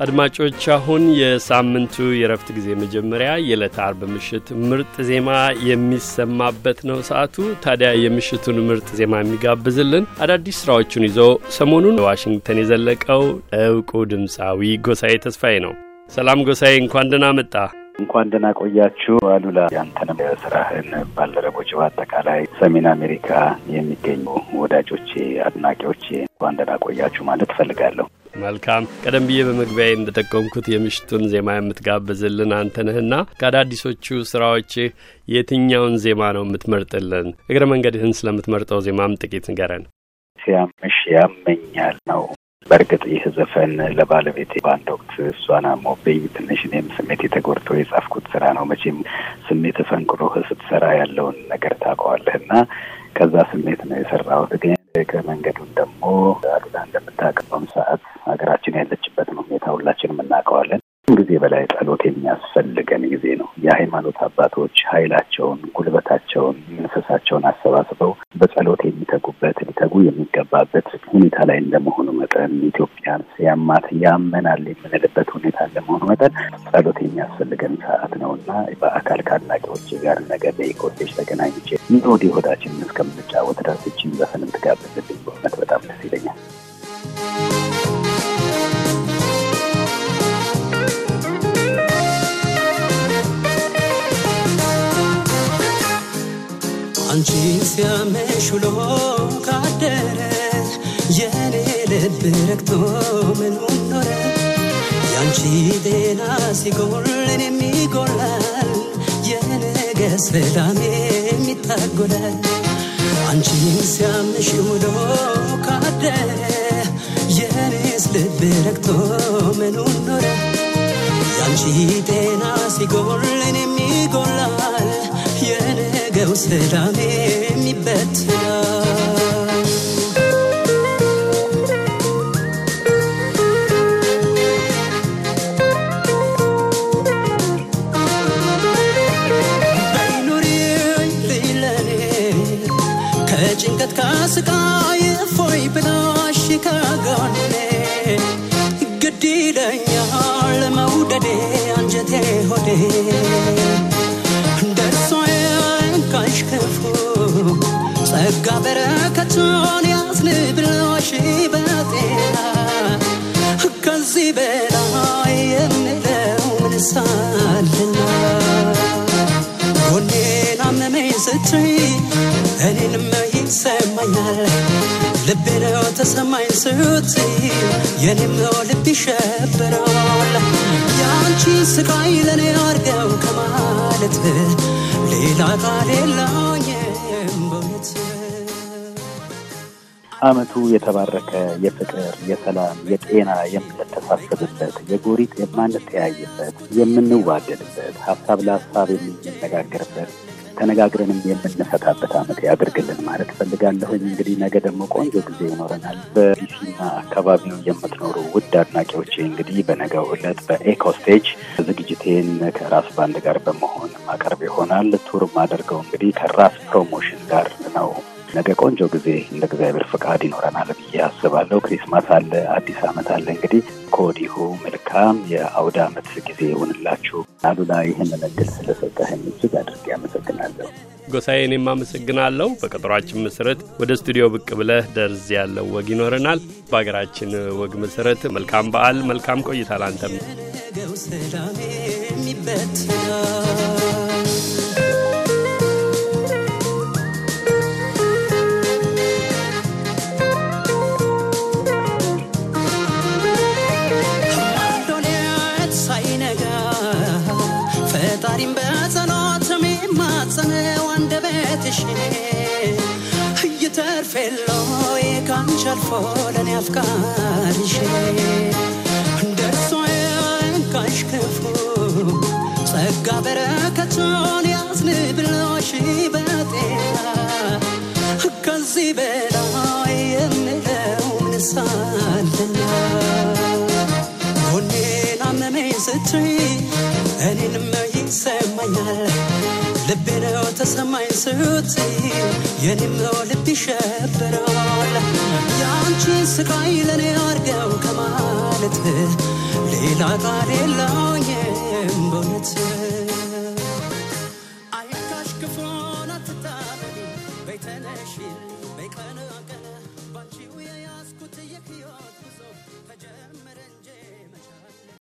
አድማጮች አሁን የሳምንቱ የረፍት ጊዜ መጀመሪያ የዕለት አርብ ምሽት ምርጥ ዜማ የሚሰማበት ነው ሰዓቱ። ታዲያ የምሽቱን ምርጥ ዜማ የሚጋብዝልን አዳዲስ ስራዎቹን ይዞ ሰሞኑን ዋሽንግተን የዘለቀው እውቁ ድምፃዊ ጎሳዬ ተስፋዬ ነው። ሰላም ጎሳዬ፣ እንኳን ደህና መጣ። እንኳን ደህና ቆያችሁ አሉላ። ያንተንም የስራህን ባልደረቦች፣ በአጠቃላይ ሰሜን አሜሪካ የሚገኙ ወዳጆቼ፣ አድናቂዎቼ እንኳን ደህና ቆያችሁ ማለት እፈልጋለሁ። መልካም። ቀደም ብዬ በመግቢያዬ እንደጠቀምኩት የምሽቱን ዜማ የምትጋብዝልን አንተ ነህና ከአዳዲሶቹ ስራዎችህ የትኛውን ዜማ ነው የምትመርጥልን? እግረ መንገድህን ስለምትመርጠው ዜማም ጥቂት ንገረን። ሲያምሽ ያመኛል ነው። በእርግጥ ይህ ዘፈን ለባለቤቴ በአንድ ወቅት እሷን አሞብኝ ትንሽ እኔም ስሜት የተጎድቶ የጻፍኩት ስራ ነው። መቼም ስሜት ፈንቅሮህ ስትሰራ ያለውን ነገር ታውቀዋለህ እና ከዛ ስሜት ነው የሰራሁት ግን ከመንገዱን ደግሞ አሉላ እንደምታውቀው ሰዓት ሀገራችን ያለችበትን ሁኔታ ሁላችንም እናውቀዋለን። ጊዜ በላይ ጸሎት የሚያስፈልገን ጊዜ ነው። የሃይማኖት አባቶች ኃይላቸውን፣ ጉልበታቸውን፣ መንፈሳቸውን አሰባስበው በጸሎት የሚተጉበት ሊተጉ የሚገባበት ሁኔታ ላይ እንደመሆኑ መጠን ኢትዮጵያን ሲያማት ያመናል የምንልበት ሁኔታ እንደመሆኑ መጠን ጸሎት የሚያስፈልገን ሰዓት ነው እና በአካል ከአድናቂዎች ጋር ነገ በኢኮቴጅ ተገናኝቼ ወዲህ ሆዳችንን እስከምንጫወት ድረስ እችን ዘፈን ትጋብዝልኝ በእውነት በጣም ደስ ይለኛል። አንቺን ሲያመሽ ውሎ ካደረ የኔ ልብ ረግቶ ምኑን ኖረ? የአንቺ ጤና ሲጎል እኔም ይጎላል የነገ ሰላሜ የሚታጎላል አንቺን ሲያመሽ ውሎ ካደረ የኔስ ልብ ረግቶ ምኑን ኖረ? የአንቺ ጤና ሲጎል እኔም የሚበትናል በይኑሪኝ ልለኔ ከጭንቀት ከስቃይ እፎይ ብላሽ ጸጋ በረከቱን ያዝንብሎሽ በጤና። ከዚህ በላይ የምለው ምንሳልና ጎኔን አመመኝ ስትይ እኔንም ይሰማኛል። ልቤ ነው ተሰማኝ ስትይ የኔም ልብ ይሸበራል የአንቺ ስቃይ ለእኔ አርገው ከማለት ሌላ ቃል የለኝም ዓመቱ የተባረከ የፍቅር፣ የሰላም፣ የጤና የምንተሳሰብበት የጎሪጥ የማንተያይበት የምንዋደድበት ሀሳብ ለሀሳብ የምንነጋገርበት ተነጋግረንም የምንፈታበት ዓመት ያድርግልን ማለት ፈልጋለሁኝ። እንግዲህ ነገ ደግሞ ቆንጆ ጊዜ ይኖረናል። በዲሲና አካባቢው የምትኖሩ ውድ አድናቂዎቼ እንግዲህ በነገው ዕለት በ Echostage ዝግጅቴን ከራስ ባንድ ጋር በመሆን የማቀርብ ይሆናል። tour ማደርገው እንግዲህ ከራስ ፕሮሞሽን ጋር ነው። ነገ ቆንጆ ጊዜ እንደ እግዚአብሔር ፍቃድ ይኖረናል ብዬ አስባለሁ። Christmas አለ፣ አዲስ ዓመት አለ። እንግዲህ ከወዲሁ መልካም የአውደ ዓመት ጊዜ ይሁንላችሁ። አሉላ ይህንን እድል ስለሰጠህን እጅግ አድርጌ አመሰግናለሁ። ጎሳዬ፣ እኔም አመሰግናለሁ። በቀጠሯችን መሰረት ወደ ስቱዲዮ ብቅ ብለህ ደርዝ ያለው ወግ ይኖረናል። በሀገራችን ወግ መሰረት መልካም በዓል፣ መልካም ቆይታ ላንተም። ፈጣሪም በጸሎት የሚማጸነው አንደበትሽ ይተርፌሎይ ካንቺ አልፎ ለእኔ አፍቃሪሽ ደርሶ የንካሽ ክፉ ጸጋ በረከቱን ያዝንብሎሽ በጤና ከዚህ በላይ የምለው ምንሳልና ጎኔን አመመኝ ስትይ ይሰማኛል። ልቤ ነው ተሰማኝ ስትይ የኔም ልብ ይሸበራል የአንቺ ስቃይ ለእኔ አርገው ከማለት ሌላ ቃል የለኝም በእውነት